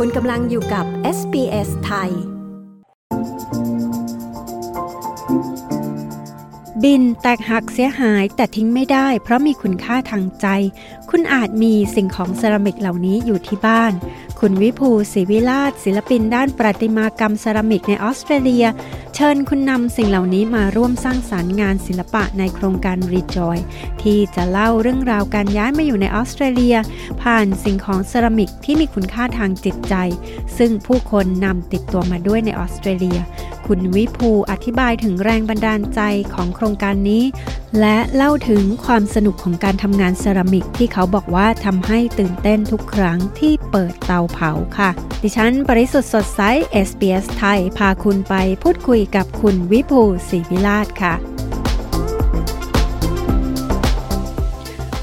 คุณกำลังอยู่กับ SBS ไทย บินแตกหักเสียหายแต่ทิ้งไม่ได้ เพราะมีคุณค่าทางใจ คุณอาจมีสิ่งของเซรามิกเหล่านี้อยู่ที่บ้าน คุณวิภูศรีวิลาศศิลปินด้านประติมากรรมเซรามิกในออสเตรเลีย เชิญคุณนำสิ่งเหล่านี้มาร่วมสร้างสารรค์งานศิลปะในโครงการ Rejoy ที่จะเล่าเรื่องราวการย้ายมาอยู่ในออสเตรเลีย ผ่านสิ่งของเซรามิกที่มีคุณค่าทางจิตใจ ซึ่งผู้คนนำติดตัวมาด้วยในออสเตรเลีย คุณวิภูอธิบายถึงแรงบันดาลใจของโครงการนี้ และเล่าถึงความสนุกของการทำงานเซรามิกที่เขาบอกว่าทำให้ตื่นเต้นทุกครั้งที่เปิดเตาเผาค่ะ ดิฉันปริสุทธ์สดใส SBS ไทย พาคุณไปพูดคุยกับคุณวิภูศรีวิลาศค่ะ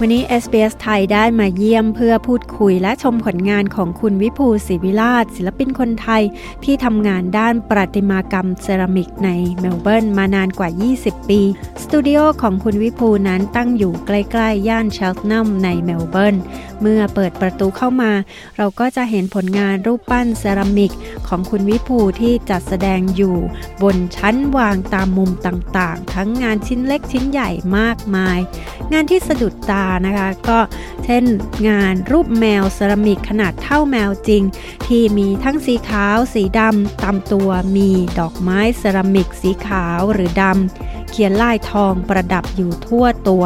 วันนี้ SBS ไทยได้มาเยี่ยมเพื่อพูดคุยและชมผลงานของคุณวิภูศรีวิลาศศิลปินคนไทย ที่ทำงานด้านประติมากรรมเซรามิกในเมลเบิร์นมานานกว่า 20 ปี สตูดิโอของคุณวิภูนั้นตั้งอยู่ใกล้ ๆ ย่าน Cheltenham ในเมลเบิร์น เมื่อเปิดประตูเข้ามา เราก็จะเห็นผลงานรูปปั้นเซรามิก ของคุณวิภูที่จัดแสดงอยู่ บนชั้นวางตามมุมต่างๆ ทั้งงานชิ้นเล็กชิ้นใหญ่มากมาย งานที่สะดุดตานะคะ ก็เช่นงานรูปแมวเซรามิกขนาดเท่าแมวจริง ที่มีทั้งสีขาว สีดำตามตัวมีดอกไม้เซรามิกสีขาวหรือดำเขียนลายทองประดับอยู่ทั่วตัว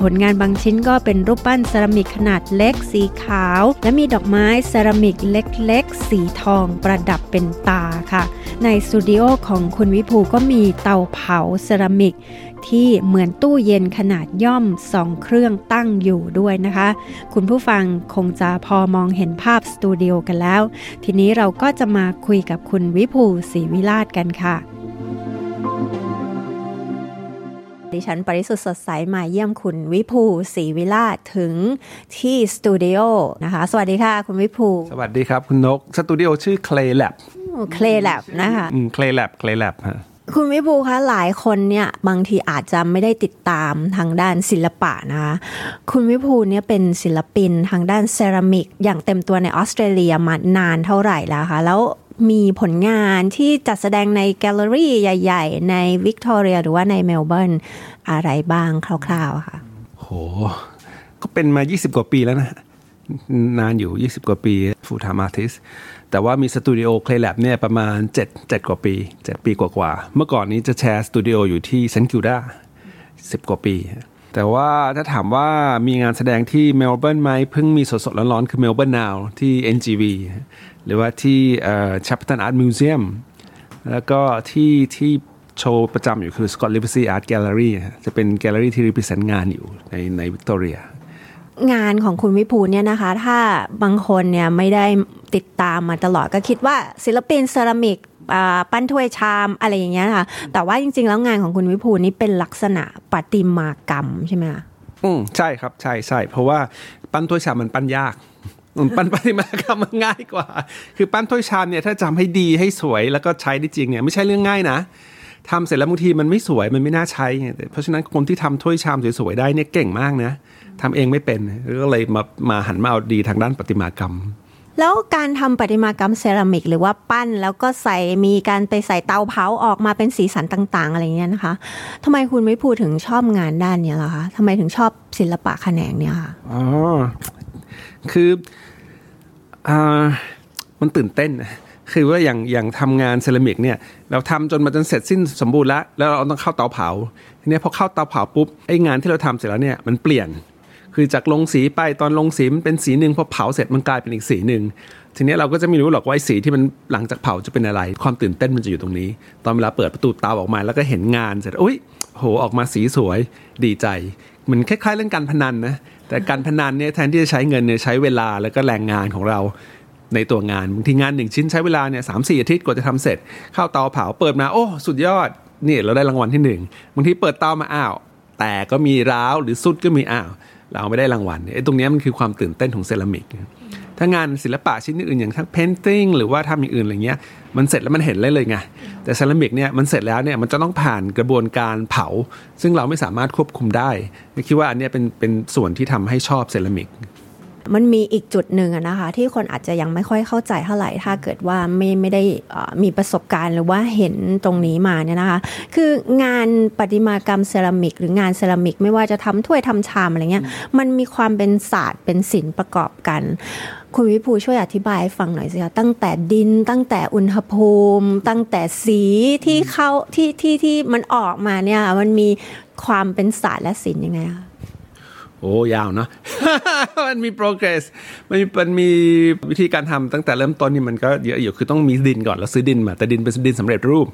ผลงานบางชิ้นก็เป็นรูปปั้นเซรามิกขนาดเล็กสีขาว และมีดอกไม้เซรามิกเล็กๆ สีทองประดับเป็นตาค่ะ ในสตูดิโอของคุณวิภูก็มีเตาเผาเซรามิกที่เหมือนตู้เย็นขนาดย่อมสองเครื่องตั้งอยู่ด้วยนะคะ คุณผู้ฟังคงจะพอมองเห็นภาพสตูดิโอกันแล้ว ทีนี้เราก็จะมาคุยกับคุณวิภูศรีวิลาศกันค่ะ ดิฉันปริสุทธ์สดใสมาเยี่ยมคุณวิภูศรีวิลาศถึงที่สตูดิโอนะคะ สวัสดีค่ะ คุณวิภู สวัสดีครับ คุณนก สตูดิโอชื่อ Clay Lab Clay Lab นะคะอืม Clay Lab Clay Lab ฮะคุณวิภูคะหลายคนเนี่ยบางทีอาจจะไม่ได้ติดตามทางด้านศิลปะนะคะคุณวิภูเนี่ยเป็นศิลปินทางด้านเซรามิก อย่างเต็มตัวในออสเตรเลียมานานเท่าไหร่แล้วคะแล้ว มีผลงานที่จัดแสดงในแกลเลอรี่ใหญ่ ๆ ในวิกตอเรียหรือว่าในเมลเบิร์นอะไรบ้างคร่าวๆค่ะ โห ก็เป็นมา 20 กว่าปีแล้วนะ นานอยู่ 20 กว่าปี full-time artist แต่ว่ามีสตูดิโอ Clay Lab เนี่ยประมาณ 7 7 กว่าปี 7 ปีกว่าๆ เมื่อก่อนนี้จะแชร์สตูดิโออยู่ที่ St Kilda 10 กว่าปีแต่ว่าถ้าถามว่ามีงานแสดงที่เมลเบิร์นไหมเพิ่งมีสดๆร้อนๆคือ Melbourne Now ที่ NGV หรือว่าที่ Shepparton Art Museum แล้วก็ที่ที่โชว์ประจำอยู่คือ Scott Livesey Art Gallery ฮะจะเป็นแกลเลอรี่ที่ represent งานอยู่ในในวิกตอเรียงานของคุณวิภูลเนี่ยนะคะ ถ้าบางคนเนี่ยไม่ได้ติดตามมาตลอดก็คิดว่าศิลปินเซรามิกอ่าปั้นถ้วยชามอะไรอย่างเงี้ยค่ะแต่ว่าจริง ๆ แล้วงานของคุณวิภูลนี่เป็นลักษณะประติมากรรมใช่ไหมคะอืมใช่ครับใช่ใช่เพราะว่าปั้นถ้วยชามมันปั้นยากอืม ปั้นปฏิมากรรมมันง่ายกว่า คือปั้นถ้วยชามเนี่ยถ้าจำให้ดีให้สวยแล้วก็ใช้ได้จริงเนี่ยไม่ใช่เรื่องง่ายนะทำเสร็จแล้วบางทีมันไม่สวยมันไม่น่าใช้ไงเพราะฉะนั้นคนที่ทำถ้วยชามสวยๆได้เนี่ยเก่งมากนะทำเองไม่เป็นก็เลยมามาหันมาเอาดีทางด้านประติมากรรม แล้วการทำประติมากรรมเซรามิก หรือว่าปั้นแล้วก็ใส่มีการไปใส่เตาเผาออกมาเป็นสีสันต่าง ๆ อะไรเงี้ยนะคะทำไมคุณวิภูถึงชอบงานด้านเนี้ยล่ะคะทำไมถึงชอบศิลปะแขนงเนี้ยค่ะอ๋อคือ อ่ามันตื่นเต้นนะคือว่าอย่างอย่างทำงานเซรามิกเนี่ยเราทำจนมันจนเสร็จสิ้นสมบูรณ์แล้วแล้วเราต้องเข้าเตาเผาทีนี้พอเข้าเตาเผาปุ๊บไอ้งานที่เราทำเสร็จแล้วเนี่ยมันเปลี่ยน คือจากลงสีไปตอนลงสีมันเป็นสีหนึ่งพอเผาเสร็จมันกลายเป็นอีกสีหนึ่งทีนี้เราก็จะไม่รู้หรอกว่าสีที่มันหลังจากเผาจะเป็นอะไร ความตื่นเต้นมันจะอยู่ตรงนี้ ตอนเวลาเปิดประตูเตาออกมา แล้วก็เห็นงานเสร็จอุ้ยโหออกมาสีสวยดีใจเหมือนคล้ายๆเรื่องการพนันนะ แต่การพนันเนี่ยแทนที่จะใช้เงินเนี่ยใช้เวลาแล้วก็แรงงานของเราในตัวงานบางทีงานหนึ่งชิ้นใช้เวลาเนี่ยสามสี่อาทิตย์กว่าจะทำเสร็จ เข้าเตาเผาเปิดมาโอ้สุดยอดนี่เราได้รางวัลที่หนึ่งบางทีเปิดเตามาอ้าว แต่ก็มีร้าวหรือสุดก็มีอ้าว เราไม่ได้รางวัลไอ้ตรงนี้มันคือความตื่นเต้นของเซรามิกถ้างานศิลปะชิ้นอื่นอย่างทั้ง painting หรือว่าทำอย่างอื่นอะไรเงี้ย มันเสร็จแล้วมันเห็นเลยเลยไงแต่เซรามิกเนี่ยมันเสร็จแล้วเนี่ยมันจะต้องผ่านกระบวนการเผา ซึ่งเราไม่สามารถควบคุมได้คิดว่าอันนี้เป็นเป็นส่วนที่ทำให้ชอบเซรามิก มันมีอีกจุดหนึ่งนะคะ ที่คนอาจจะยังไม่ค่อยเข้าใจเท่าไหร่ถ้าเกิดว่าไม่ไม่ได้มีประสบการณ์หรือว่าเห็นตรงนี้มาเนี่ยนะคะ คืองานประติมากรรมเซรามิก หรืองานเซรามิก ไม่ว่าจะทำถ้วยทำชามอะไรเงี้ยมันมีความเป็นศาสตร์เป็นศิลป์ประกอบกันคุณวิภูช่วยอธิบายให้ฟังหน่อยสิคะตั้งแต่ดินตั้งแต่อุณหภูมิ ตั้งแต่สีที่เข้าที่ที่ที่มันออกมาเนี่ยมันมีความเป็นศาสตร์และศิลป์ยังไงคะ โอ้ยาวเนาะมันมี progress มันมีมันมีวิธีการทำตั้งแต่เริ่มต้นนี่มันก็เยอะอยู่คือต้องมีดินก่อนแล้วซื้อดินมา แต่ดินเป็นดินสำเร็จรูป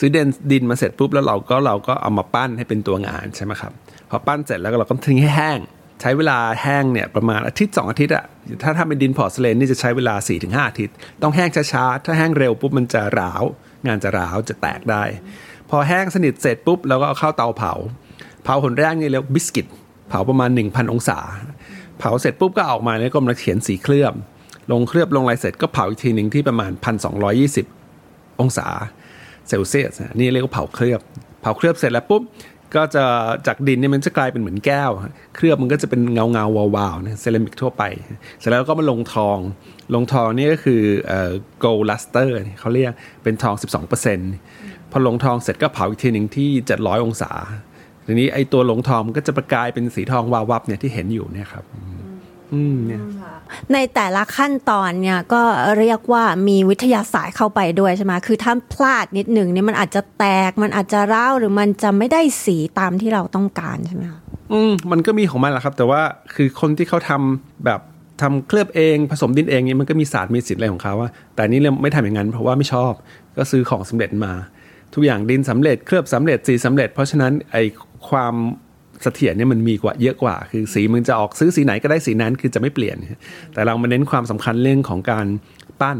ซื้อดินดินมาเสร็จปุ๊บแล้วเราก็เราก็เอามาปั้นให้เป็นตัวงานใช่ไหมครับพอปั้นเสร็จแล้วเราก็ทิ้งให้แห้ง ใช้เวลาแห้งเนี่ยประมาณอาทิตย์สองอาทิตย์อะถ้าทำเป็นดิน porcelain นี่จะใช้เวลา 4-5ถึงอาทิตย์ ต้องแห้งช้าๆถ้าแห้งเร็วปุ๊บมันจะร้าว งานจะร้าวจะแตกได้ พอแห้งสนิทเสร็จปุ๊บเราก็เอาเข้าเตาเผา เผาหนแรกนี่เรียก biscuit เผาประมาณ 1,000 องศา เผาเสร็จปุ๊บก็ออกมาแล้วก็มาเขียนสีเคลือบ ลงเคลือบลงลายเสร็จก็เผาอีกทีหนึ่งที่ประมาณ 1,220 องศาเซลเซียสนี่เรียกว่าเผาเคลือบ เผาเคลือบเสร็จแล้วปุ๊บก็จะจากดินเนี่ยมันจะกลายเป็นเหมือนแก้ว เคลือบมันก็จะเป็นเงาเงาวาวๆนะเซรามิกทั่วไป เสร็จแล้วก็มาลงทอง ลงทองนี่ก็คือเอ่อ gold luster เขาเรียกเป็นทอง 12%พอลงทองเสร็จก็เผาอีกทีหนึ่งที่ 700 องศา ทีนี้ไอ้ตัวหลงทองมันก็จะประกายเป็นสีทองวาววับเนี่ยที่เห็นอยู่เนี่ยครับในแต่ละขั้นตอนเนี่ยก็เรียกว่ามีวิทยาศาสตร์เข้าไปด้วยใช่ไหมคือถ้าพลาดนิดหนึ่งเนี่ยมันอาจจะแตกมันอาจจะร้าวหรือมันจะไม่ได้สีตามที่เราต้องการใช่ไหมคะอืมมันก็มีของมันแหละครับ แต่ว่าคือคนที่เขาทำแบบทำเคลือบเองผสมดินเองเนี่ยมันก็มีศาสตร์มีสิทธิ์อะไรของเขาว่า แต่นี้เราไม่ทำอย่างนั้น เพราะว่าไม่ชอบก็ซื้อของสำเร็จมา ทุกอย่างดินสำเร็จเคลือบสำเร็จสีสำเร็จ เพราะฉะนั้นไอ ความเสถียรเนี่ยมันมีกว่าเยอะกว่า คือสีมึงจะออกซื้อสีไหนก็ได้สีนั้นคือจะไม่เปลี่ยน แต่เรามาเน้นความสำคัญเรื่องของการปั้น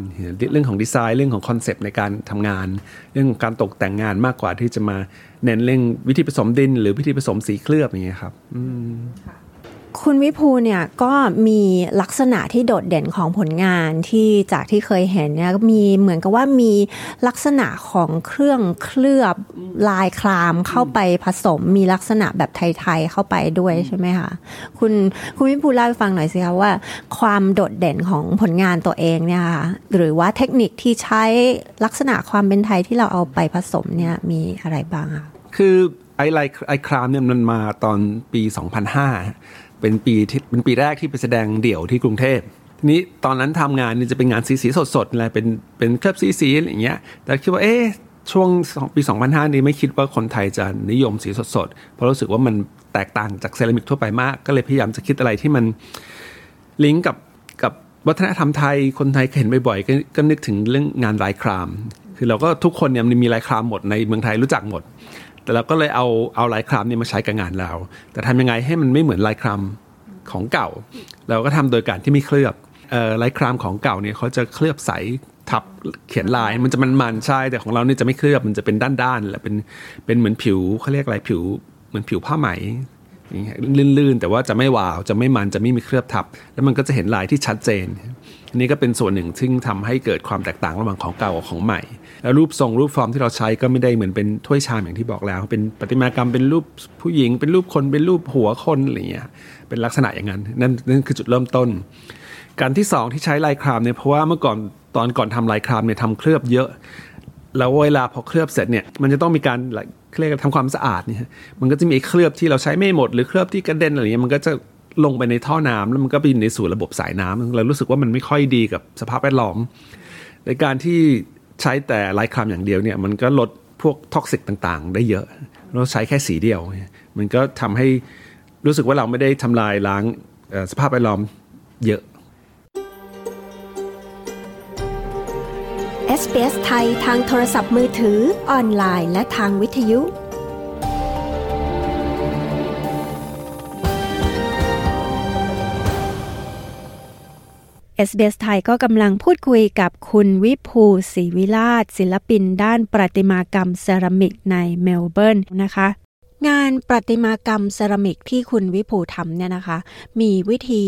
เรื่องของดีไซน์เรื่องของคอนเซปต์ในการทำงาน เรื่องของการตกแต่งงานมากกว่าที่จะมาเน้นเรื่องวิธีผสมดิน หรือวิธีผสมสีเคลือบอย่างเงี้ยครับคุ คุณวิภูเนี่ยก็มีลักษณะที่โดดเด่นของผลงานที่จากที่เคยเห็นเนี่ยมีเหมือนกับว่ามีลักษณะของเครื่องเคลือบลายคลามเข้าไปผสม มีลักษณะแบบไทยๆเข้าไปด้วยใช่ไหมคะคุณคุณวิภูเล่าให้ฟังหน่อยสิคะว่า ความโดดเด่นของผลงานตัวเองเนี่ยค่ะหรือว่าเทคนิคที่ใช้ลักษณะความเป็นไทยที่เราเอาไปผสมเนี่ยมีอะไรบ้างคะคือไอไลไอครามเนี่ยมันมาตอนปี 2005 เป็นปีที่เป็นปีแรกที่ไปแสดงเดี่ยวที่กรุงเทพทีนี้ตอนนั้นทำงานนี่จะเป็นงานสีสีสดสดอะไรเป็นเป็นเคลือบสีสีอะไรอย่างเงี้ยแต่คิดว่าเอ๊ะช่วงปี 2005 นี้ไม่คิดว่าคนไทยจะนิยมสีสดสดเพราะรู้สึกว่ามันแตกต่างจากเซรามิกทั่วไปมาก ก็เลยพยายามจะคิดอะไรที่มันลิงก์กับกับวัฒนธรรมไทย คนไทยเห็นบ่อยๆกก็นึกถึงเรื่องงานลายคราม คือเราก็ทุกคนเนี่ยมันมีลายครามหมดในเมืองไทยรู้จักหมด แต่เราก็เลยเอาเอาลายครามนี่มาใช้กับงานเรา แต่ทำยังไงให้มันไม่เหมือนลายครามของเก่า เราก็ทำโดยการที่ไม่เคลือบลายครามของเก่าเนี่ยเขาจะเคลือบใสทับเขียนลายมันจะมันมันใช่แต่ของเราเนี่ยจะไม่เคลือบมันจะเป็นด้านๆและเป็นเป็นเหมือนผิวเขาเรียกอะไรผิวเหมือนผิวผ้าไหมลื่นๆแต่ว่าจะไม่วาวจะไม่มันจะไม่มีเคลือบทับ แล้วมันก็จะเห็นลายที่ชัดเจน อันนี้ก็เป็นส่วนหนึ่งซึ่งทำให้เกิดความแตกต่างระหว่างของเก่ากับของใหม่ แล้วรูปทรงรูปฟอร์มที่เราใช้ก็ไม่ได้เหมือนเป็นถ้วยชามอย่างที่บอกแล้ว เป็นประติมากรรมเป็นรูปผู้หญิง เป็นรูปคนเป็นรูปหัวคนอะไรเงี้ยเป็นลักษณะอย่างนั้นนั่นนั่นคือจุดเริ่มต้น การที่สองที่ใช้ลายครามเนี่ยเพราะว่าเมื่อก่อนตอนก่อนทำลายครามเนี่ยทำเคลือบเยอะ แล้วเวลาพอเคลือบเสร็จเนี่ยมันจะต้องมีการเรียกทำความสะอาดเนี่ยมันก็จะมีเคลือบที่เราใช้ไม่หมดหรือเคลือบที่กระเด็นอะไรเงี้ยมันก็จะ ลงไปในท่อน้ำแล้วมันก็ไปในสู่ระบบสายน้ำเรารู้สึกว่ามันไม่ค่อยดีกับสภาพแวดล้อม ในการที่ใช้แต่ลายครามอย่างเดียวเนี่ยมันก็ลดพวก toxic ต่างๆ ได้เยอะ เราใช้แค่สีเดียว มันก็ทำให้รู้สึกว่าเราไม่ได้ทำลายล้างสภาพแวดล้อมเยอะ SBS ไทยทางโทรศัพท์มือถือออนไลน์และทางวิทยุ SBS ไทยก็กำลังพูดคุยกับคุณวิภูศรีวิลาศศิลปินด้านประติมากรรมเซรามิกในเมลเบิร์นนะคะ งานประติมากรรมเซรามิกที่คุณวิภูทำเนี่ยนะคะ มีวิธี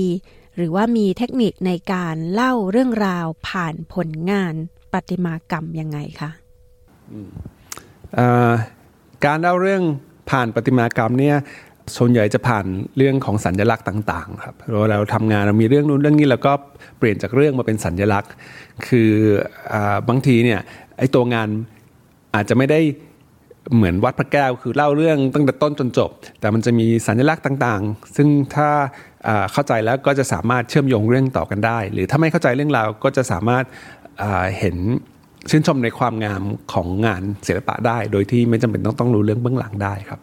หรือว่ามีเทคนิคในการเล่าเรื่องราวผ่านผลงานประติมากรรมยังไงคะการเล่าเรื่องผ่านประติมากรรมเนี่ย ส่วนใหญ่จะผ่านเรื่องของสัญญลักษณ์ต่างๆครับเราเราทำงานเรามีเรื่องนู้นเรื่องนี้แล้วก็เปลี่ยนจากเรื่องมาเป็นสัญญลักษณ์ คืออบางทีเนี่ยไอ้ตัวงานอาจจะไม่ได้เหมือนวัดพระแก้วคือเล่าเรื่องตั้งแต่ต้นจนจบ แต่มันจะมีสัญลักษณ์ต่างๆ ซึ่งถ้าเข้าใจแล้วก็จะสามารถเชื่อมโยงเรื่องต่อกันได้ หรือถ้าไม่เข้าใจเรื่องราวก็จะสามารถเห็นชื่นชมในความงามของงานศิลปะได้ โดยที่ไม่จำเป็นต้องต้องรู้เรื่องเบื้องหลังได้ครับ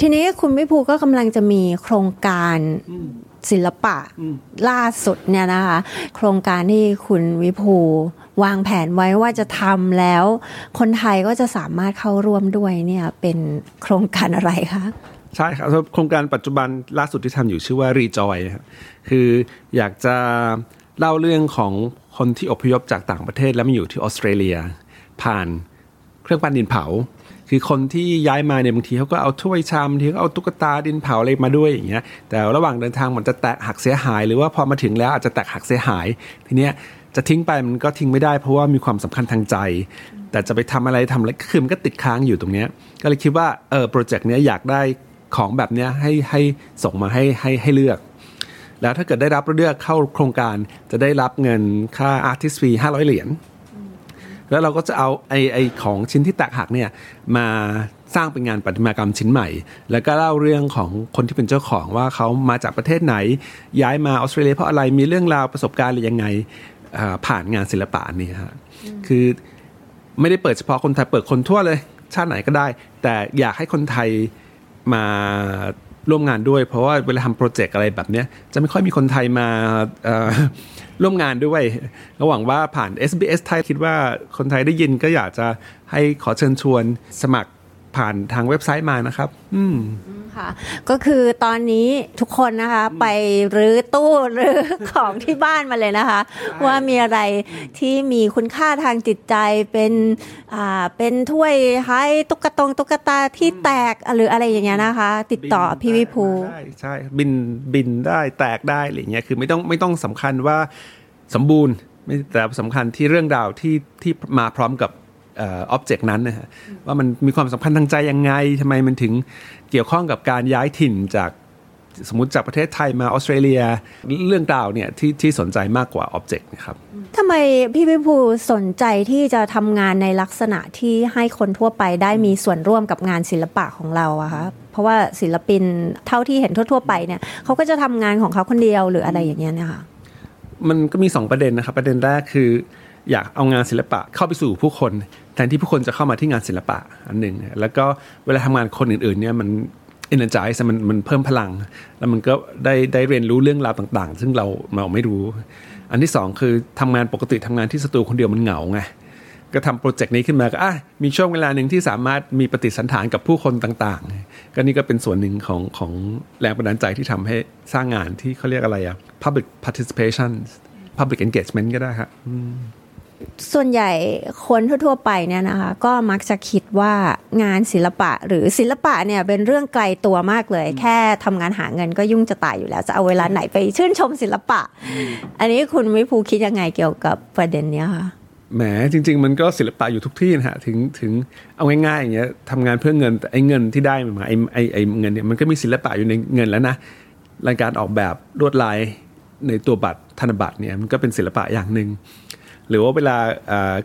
ทีนี้คุณวิภูก็กำลังจะมีโครงการศิลปะล่าสุดเนี่ยนะคะ โครงการที่คุณวิภูวางแผนไว้ว่าจะทำแล้ว คนไทยก็จะสามารถเข้าร่วมด้วยเนี่ยเป็นโครงการอะไรคะใช่ครับโครงการปัจจุบันล่าสุดที่ทำอยู่ชื่อว่ารีจอยครับคืออยากจะเล่าเรื่องของคนที่อพยพจากต่างประเทศแล้วมาอยู่ที่ออสเตรเลีย ผ่านเครื่องปั้นดินเผา คือคนที่ย้ายมาเนี่ยบางทีเขาก็เอาถ้วยชามบางทีก็เอาตุ๊กตาดินเผาอะไรมาด้วยอย่างเงี้ยแต่ระหว่างเดินทางมันจะแตกหักเสียหาย หรือว่าพอมาถึงแล้วอาจจะแตกหักเสียหาย ทีเนี้ยจะทิ้งไปมันก็ทิ้งไม่ได้เพราะว่ามีความสำคัญทางใจ แต่จะไปทำอะไรทำอะไรคือมันก็ติดค้างอยู่ตรงเนี้ยก็เลยคิดว่าเออโปรเจกต์เนี้ยอยากได้ของแบบเนี้ยให้ให้ส่งมาให้ให้ให้เลือก แล้วถ้าเกิดได้รับเลือกเข้าโครงการจะได้รับเงินค่าอาร์ติสฟีห้าร้อยเหรียญ แล้วเราก็จะเอาไอไอของชิ้นที่แตกหักเนี่ยมาสร้างเป็นงานประติมากรรมชิ้นใหม่ แล้วก็เล่าเรื่องของคนที่เป็นเจ้าของว่าเขามาจากประเทศไหน ย้ายมาออสเตรเลียเพราะอะไรมีเรื่องราวประสบการณ์หรือยังไงผ่านงานศิลปะนี่ฮะคือไม่ได้เปิดเฉพาะคนไทยเปิดคนทั่วเลย ชาติไหนก็ได้ แต่อยากให้คนไทยมาร่วมงานด้วย เพราะว่าเวลาทำโปรเจกต์อะไรแบบนี้จะไม่ค่อยมีคนไทยมา ร่วมงานด้วยระหวังว่าผ่าน SBS ไทยคิดว่าคนไทยได้ยินก็อยากจะให้ขอเชิญชวนสมัคร ผ่านทางเว็บไซต์มานะครับ อืมค่ะ ก็คือตอนนี้ทุกคนนะคะ ไปรื้อตู้รื้อของที่บ้านมาเลยนะคะ ว่ามีอะไรที่มีคุณค่าทางจิตใจเป็นอ่าเป็นถ้วยให้ตุ๊กตงตุ๊กตาที่แตกหรืออะไรอย่างเงี้ยนะคะ ติดต่อพี่วิภูใช่ใช่บินบินได้แตกได้อะไรเงี้ยคือไม่ต้องไม่ต้องสำคัญว่าสมบูรณ์ไม่แต่สำคัญที่เรื่องราวที่ที่มาพร้อมกับ ออบเจกต์นั้นนะฮะว่ามันมีความสัมพันธ์ทางใจยังไงทำไมมันถึงเกี่ยวข้องกับการย้ายถิ่นจากสมมติจากประเทศไทยมาออสเตรเลียเรื่องราวเนี่ยที่ที่สนใจมากกว่าอ็อบเจกต์นะครับทำไมพี่พิภูสนใจที่จะทำงานในลักษณะที่ให้คนทั่วไปได้มีส่วนร่วมกับงานศิลปะของเราอะคะเพราะว่าศิลปินเท่าที่เห็นทั่ว ๆ ไปเนี่ยเขาก็จะทำงานของเขาคนเดียวหรืออะไรอย่างเงี้ยนะคะมันก็มี 2 ประเด็นนะครับประเด็นแรกคือ อยากเอางานศิลปะเข้าไปสู่ผู้คน แทนที่ผู้คนจะเข้ามาที่งานศิลปะอันหนึ่งแล้วก็เวลาทำงานคนอื่นๆเนี่ยมันเอเนอร์จมันมันเพิ่มพลัง แล้วมันก็ได้ได้เรียนรู้เรื่องราวต่างๆ ซึ่งเราเราไม่รู้ อันที่สองคือทำงานปกติทำงานที่สตูคนเดียวมันเหงาไงก็ทำโปรเจกต์นี้ขึ้นมาก็อะมีช่วงเวลาหนึ่งที่สามารถมีปฏิสันฐานกับผู้คนต่างๆ ก็นี่ก็เป็นส่วนหนึ่งของของแรงบันดาลใจที่ทำให้สร้างงานที่เขาเรียกอะไรอะ public participation public engagement ก็ได้ครับ ส่วนใหญ่คนทั่วๆไปเนี่ยนะคะ ก็มักจะคิดว่างานศิลปะหรือศิลปะเนี่ยเป็นเรื่องไกลตัวมากเลย แค่ทำงานหาเงินก็ยุ่งจะตายอยู่แล้ว จะเอาเวลาไหนไปชื่นชมศิลปะ อันนี้คุณวิภูคิดยังไงเกี่ยวกับประเด็นเนี้ยคะแหมจริง ๆ มันก็ศิลปะอยู่ทุกที่นะฮะถึงถึงเอาง่ายๆอย่างเงี้ยทำงานเพื่อเงินแต่ไอ้เงินที่ได้มาไอ้ไอ้ไอ้เงินเนี่ยมันก็มีศิลปะอยู่ในเงินแล้วนะรายการออกแบบลวดลายในตัวบัตรธนบัตรเนี่ยมันก็เป็นศิลปะอย่างหนึ่ง หรือว่าเวลา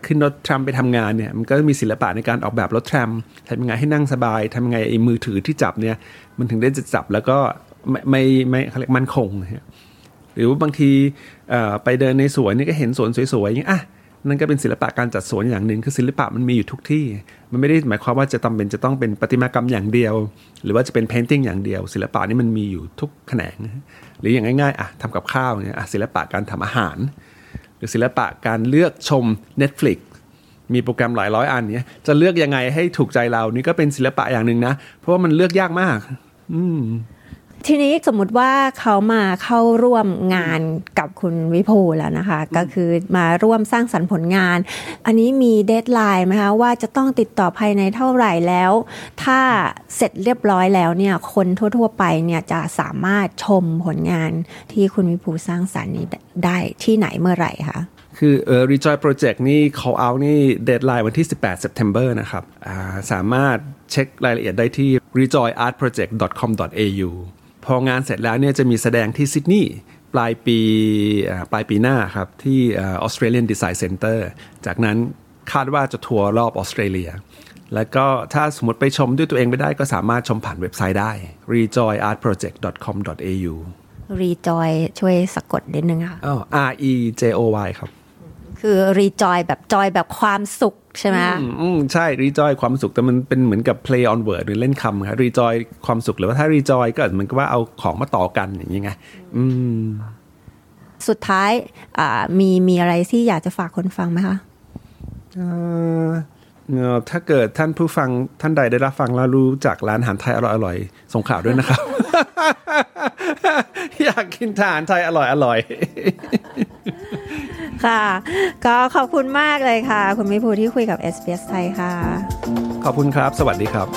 ขึ้นรถทรัมไปทำงานเนี่ยมันก็มีศิลปะในการออกแบบรถทรัมทำยังไงให้นั่งสบายทำยังไงไอ้มือถือที่จับเนี่ยมันถึงได้จะจับแล้วก็ไม่ไม่ไม่เขาเรียกมันคงนะหรือว่าบางทีไปเดินในสวนนี่ก็เห็นสวนสวยๆอย่างนี้อะนั่นก็เป็นศิลปะการจัดสวนอย่างหนึ่งคือศิลปะมันมีอยู่ทุกที่ มันไม่ได้หมายความว่าจะต้องเป็นจะต้องเป็นประติมากรรมอย่างเดียว หรือว่าจะเป็นเพนติ้งอย่างเดียว ศิลปะนี่มันมีอยู่ทุกแขนง หรืออย่างง่ายๆอะทำกับข้าวเนี่ยศิลปะการทำอาหาร หรือศิลปะการเลือกชม Netflix มีโปรแกรมหลายร้อยอันเนี้ยจะเลือกยังไงให้ถูกใจเรานี่ก็เป็นศิลปะอย่างหนึ่งนะ เพราะว่ามันเลือกยากมาก อืม ทีนี้สมมติว่าเขามาเข้าร่วมงานกับคุณวิภูแล้วนะคะ ก็คือมาร่วมสร้างสรรค์ผลงาน อันนี้มี deadline ไหมคะว่าจะต้องติดต่อภายในเท่าไหร่แล้ว ถ้าเสร็จเรียบร้อยแล้วเนี่ยคนทั่ว ๆ ไปเนี่ยจะสามารถชมผลงานที่คุณวิภูสร้างสรรค์นี้ได้ที่ไหนเมื่อไหร่คะคือเอ่อ Rejoy Project นี่เขาเอานี่ deadline วันที่ 18 September นะครับ สามารถเช็ครายละเอียดได้ที่ rejoyartproject.com.au พองานเสร็จแล้วเนี่ยจะมีแสดงที่ซิดนีย์ปลายปีปลายปีหน้าครับ ที่ Australian Design Center จากนั้นคาดว่าจะทัวร์รอบออสเตรเลีย แล้วก็ถ้าสมมติไปชมด้วยตัวเองไม่ได้ก็สามารถชมผ่านเว็บไซต์ได้ rejoyartproject.com.au รีจอยช่วยสะกดนิดนึงค่ะอ๋อ R E J O Y ครับ คือรีจอยแบบจอยแบบความสุขใช่ไหมอืมอืมใช่ rejoy ความสุขแต่มันเป็นเหมือนกับ play on word หรือเล่นคำครับ rejoy ความสุขหรือว่าถ้า rejoy ก็เหมือนกับว่าเอาของมาต่อกันอย่างนี้ไงอืมสุดท้ายอ่ามีมีอะไรที่อยากจะฝากคนฟังไหมคะเอ่อเอ่อถ้าเกิดท่านผู้ฟังท่านใดได้รับฟังแล้วรู้จากร้านอาหารไทยอร่อยๆส่งข่าวด้วยนะครับ อยากกินทานไทยอร่อยๆ ค่ะ ก็ขอบคุณมากเลยค่ะ คุณวิภูที่คุยกับ SBS ไทยค่ะ ขอบคุณครับ สวัสดีครับ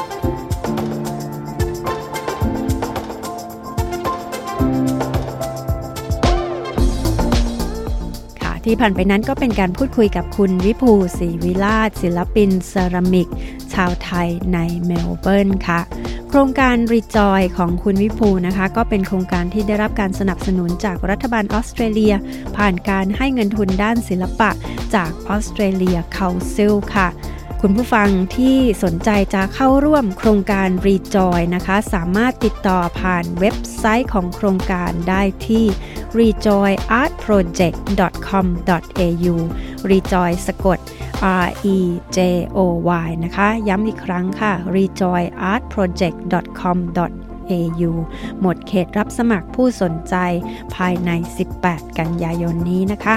ค่ะ ที่ผ่านไปนั้นก็เป็นการพูดคุยกับคุณวิภูศรีวิลาศศิลปินเซรามิก ชาวไทยในเมลเบิร์นค่ะ โครงการ Rejoy ของคุณวิภูนะคะ ก็เป็นโครงการที่ได้รับการสนับสนุนจากรัฐบาลออสเตรเลีย ผ่านการให้เงินทุนด้านศิลปะจากออสเตรเลีย Council ค่ะ คุณผู้ฟังที่สนใจจะเข้าร่วมโครงการรีจอยนะคะ สามารถติดต่อผ่านเว็บไซต์ของโครงการได้ที่ rejoyartproject.com.au rejoy สะกด R R E J O Y นะคะ ย้ำอีกครั้งค่ะ rejoyartproject.com.au หมดเขตรับสมัครผู้สนใจภายใน 18 กันยายนนี้นะคะ